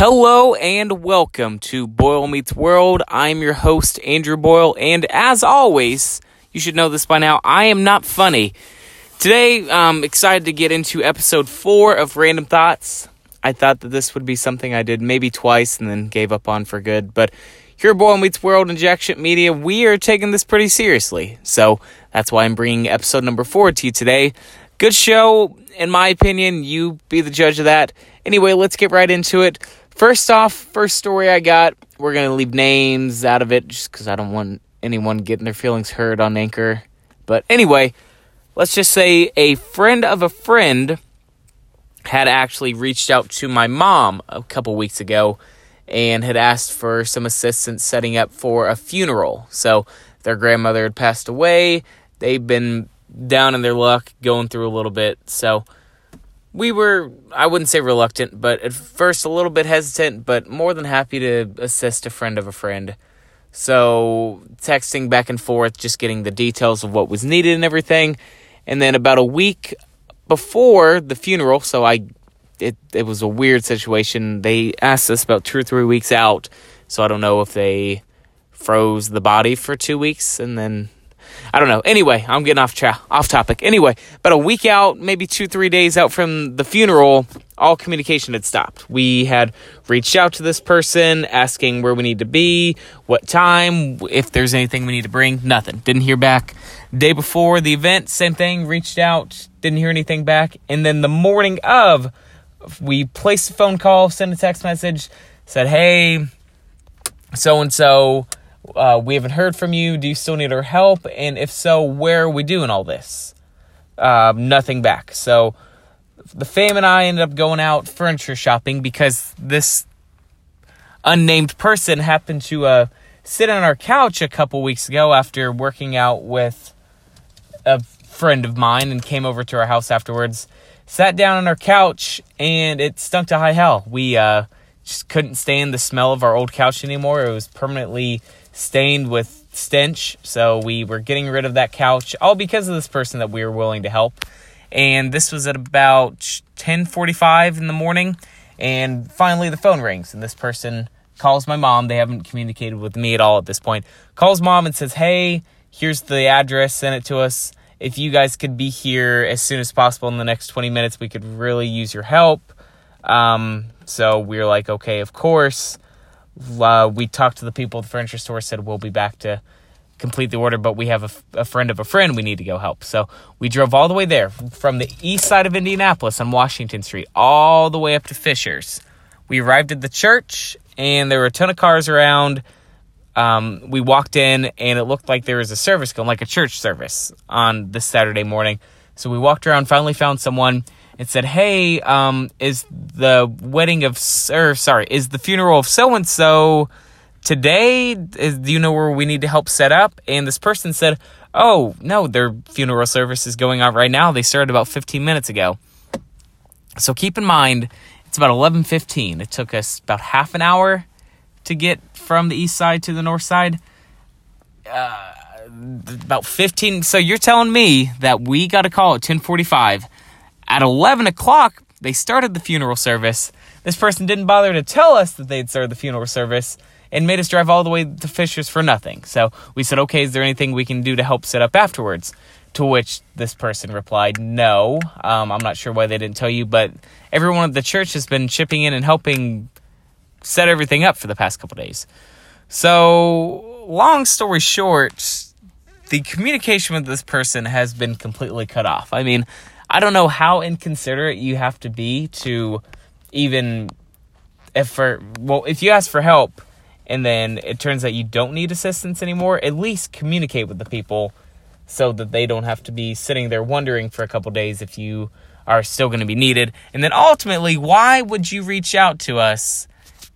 Hello and welcome to Boyle Meets World. I'm your host, Andrew Boyle, and as always, you should know this by now, I am not funny. Today, I'm excited to get into episode four of Random Thoughts. I thought that this would be something I did maybe twice and then gave up on for good, but here at Boyle Meets World Jack Media, we are taking this pretty seriously. So that's why I'm bringing episode number four to you today. Good show, in my opinion. You be the judge of that. Anyway, let's get right into it. First off, first story I got, we're going to leave names out of it just because I don't want anyone getting their feelings hurt on Anchor. But anyway, let's just say a friend of a friend had actually reached out to my mom a couple weeks ago and had asked for some assistance setting up for a funeral. So their grandmother had passed away. They've been down in their luck, going through a little bit. So we were, I wouldn't say reluctant, but at first a little bit hesitant, but more than happy to assist a friend of a friend. So, texting back and forth, just getting the details of what was needed and everything. And then about a week before the funeral, so I it it was a weird situation. They asked us about 2 or 3 weeks out. So I don't know if they froze the body for 2 weeks and then I don't know. Anyway, I'm getting off tra- off topic. Anyway, about a week out, maybe two, three days out from the funeral, all communication had stopped. We had reached out to this person, asking where we need to be, what time, if there's anything we need to bring. Nothing. Didn't hear back. Day before the event, same thing. Reached out, didn't hear anything back. And then the morning of, we placed a phone call, sent a text message, said, "Hey, so and so." Uh, we haven't heard from you. Do you still need our help? And if so, where are we doing all this? Uh, nothing back. So the fam and I ended up going out furniture shopping because this unnamed person happened to uh, sit on our couch a couple weeks ago after working out with a friend of mine and came over to our house afterwards. Sat down on our couch and it stunk to high hell. We uh, just couldn't stand the smell of our old couch anymore. It was permanently stained with stench. So we were getting rid of that couch, all because of this person that we were willing to help. And this was at about 10:45 in the morning, and finally the phone rings, and this person calls my mom. They haven't communicated with me at all at this point. Calls mom and says, "Hey, here's the address. Send it to us. If you guys could be here as soon as possible in the next 20 minutes, we could really use your help." Um, so we are like, "Okay, of course." Uh, we talked to the people at the furniture store, said we'll be back to complete the order, but we have a, a, friend of a friend we need to go help. So we drove all the way there from the east side of Indianapolis on Washington Street, all the way up to Fishers. We arrived at the church, and there were a ton of cars around. Um, we walked in, and it looked like there was a service going, like a church service on this Saturday morning. So we walked around, finally found someone it said, "Hey, um, is the wedding of or sorry, is the funeral of so and so today? Is, do you know where we need to help set up?" And this person said, "Oh, no, their funeral service is going on right now. They started about 15 minutes ago." So keep in mind, it's about 11:15. It took us about half an hour to get from the east side to the north side. Uh, about 15 so you're telling me that we got a call at 1045 at 11 o'clock, they started the funeral service. This person didn't bother to tell us that they'd started the funeral service and made us drive all the way to Fishers for nothing. So we said, okay, is there anything we can do to help set up afterwards? To which this person replied, no. Um, I'm not sure why they didn't tell you, but everyone at the church has been chipping in and helping set everything up for the past couple days. So, long story short, the communication with this person has been completely cut off. I mean, I don't know how inconsiderate you have to be to even if for well if you ask for help and then it turns out you don't need assistance anymore, at least communicate with the people so that they don't have to be sitting there wondering for a couple days if you are still going to be needed. And then ultimately, why would you reach out to us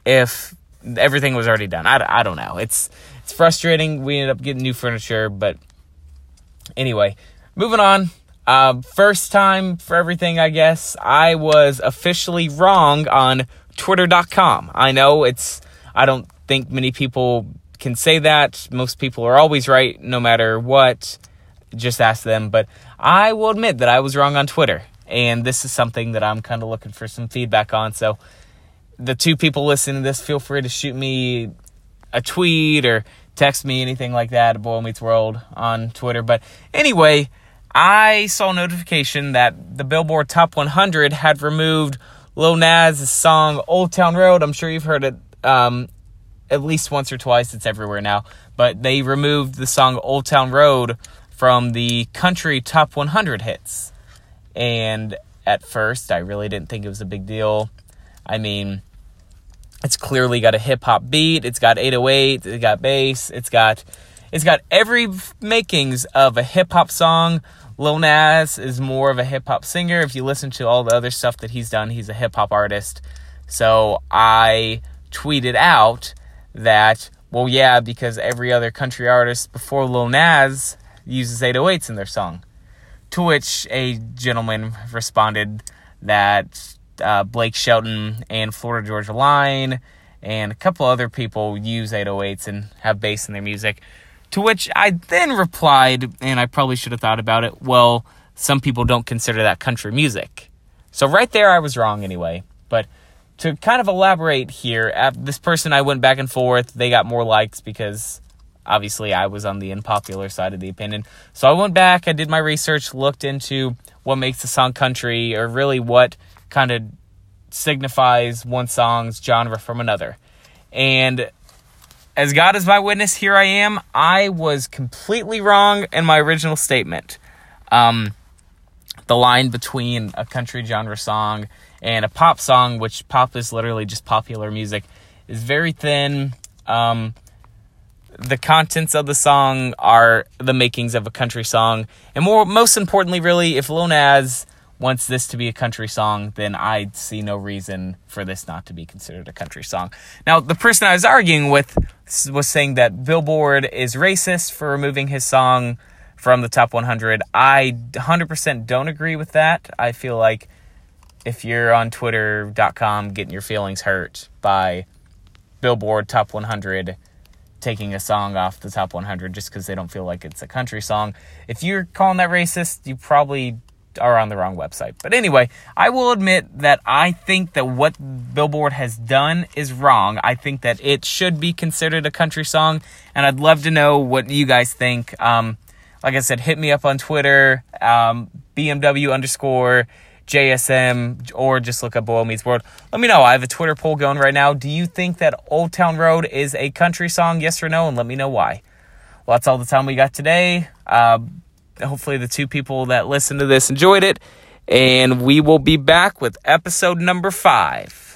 if everything was already done? I, I don't know. It's it's frustrating. We ended up getting new furniture, but anyway, moving on. Uh, first time for everything, I guess. I was officially wrong on Twitter.com. I know it's, I don't think many people can say that. Most people are always right, no matter what. Just ask them. But I will admit that I was wrong on Twitter. And this is something that I'm kind of looking for some feedback on. So the two people listening to this, feel free to shoot me a tweet or text me anything like that at Boyle Meets World on Twitter. But anyway, I saw notification that the Billboard Top 100 had removed Lil Nas' song Old Town Road. I'm sure you've heard it um, at least once or twice. It's everywhere now. But they removed the song Old Town Road from the country top 100 hits. And at first, I really didn't think it was a big deal. I mean, it's clearly got a hip hop beat. It's got 808. It's got bass. It's got it's got every makings of a hip hop song. Lil Nas is more of a hip hop singer. If you listen to all the other stuff that he's done, he's a hip hop artist. So I tweeted out that, well, yeah, because every other country artist before Lil Nas uses 808s in their song. To which a gentleman responded that uh, Blake Shelton and Florida Georgia Line and a couple other people use 808s and have bass in their music. To which I then replied, and I probably should have thought about it, well, some people don't consider that country music. So right there, I was wrong anyway. But to kind of elaborate here, this person I went back and forth, they got more likes because obviously I was on the unpopular side of the opinion. So I went back, I did my research, looked into what makes a song country, or really what kind of signifies one song's genre from another. And as God is my witness, here I am. I was completely wrong in my original statement. Um, the line between a country genre song and a pop song, which pop is literally just popular music, is very thin. Um, the contents of the song are the makings of a country song, and more, most importantly, really, if Lil Nas wants this to be a country song, then I see no reason for this not to be considered a country song. Now, the person I was arguing with was saying that Billboard is racist for removing his song from the top 100. I 100% don't agree with that. I feel like if you're on twitter.com getting your feelings hurt by Billboard top 100 taking a song off the top 100 just because they don't feel like it's a country song. If you're calling that racist, you probably are on the wrong website. But anyway, I will admit that I think that what Billboard has done is wrong. I think that it should be considered a country song, and I'd love to know what you guys think. Um, like I said, hit me up on Twitter, um, BMW underscore JSM, or just look up Boyle Meets World. Let me know. I have a Twitter poll going right now. Do you think that Old Town Road is a country song? Yes or no? And let me know why. Well, that's all the time we got today. Uh, hopefully the two people that listened to this enjoyed it. And we will be back with episode number five.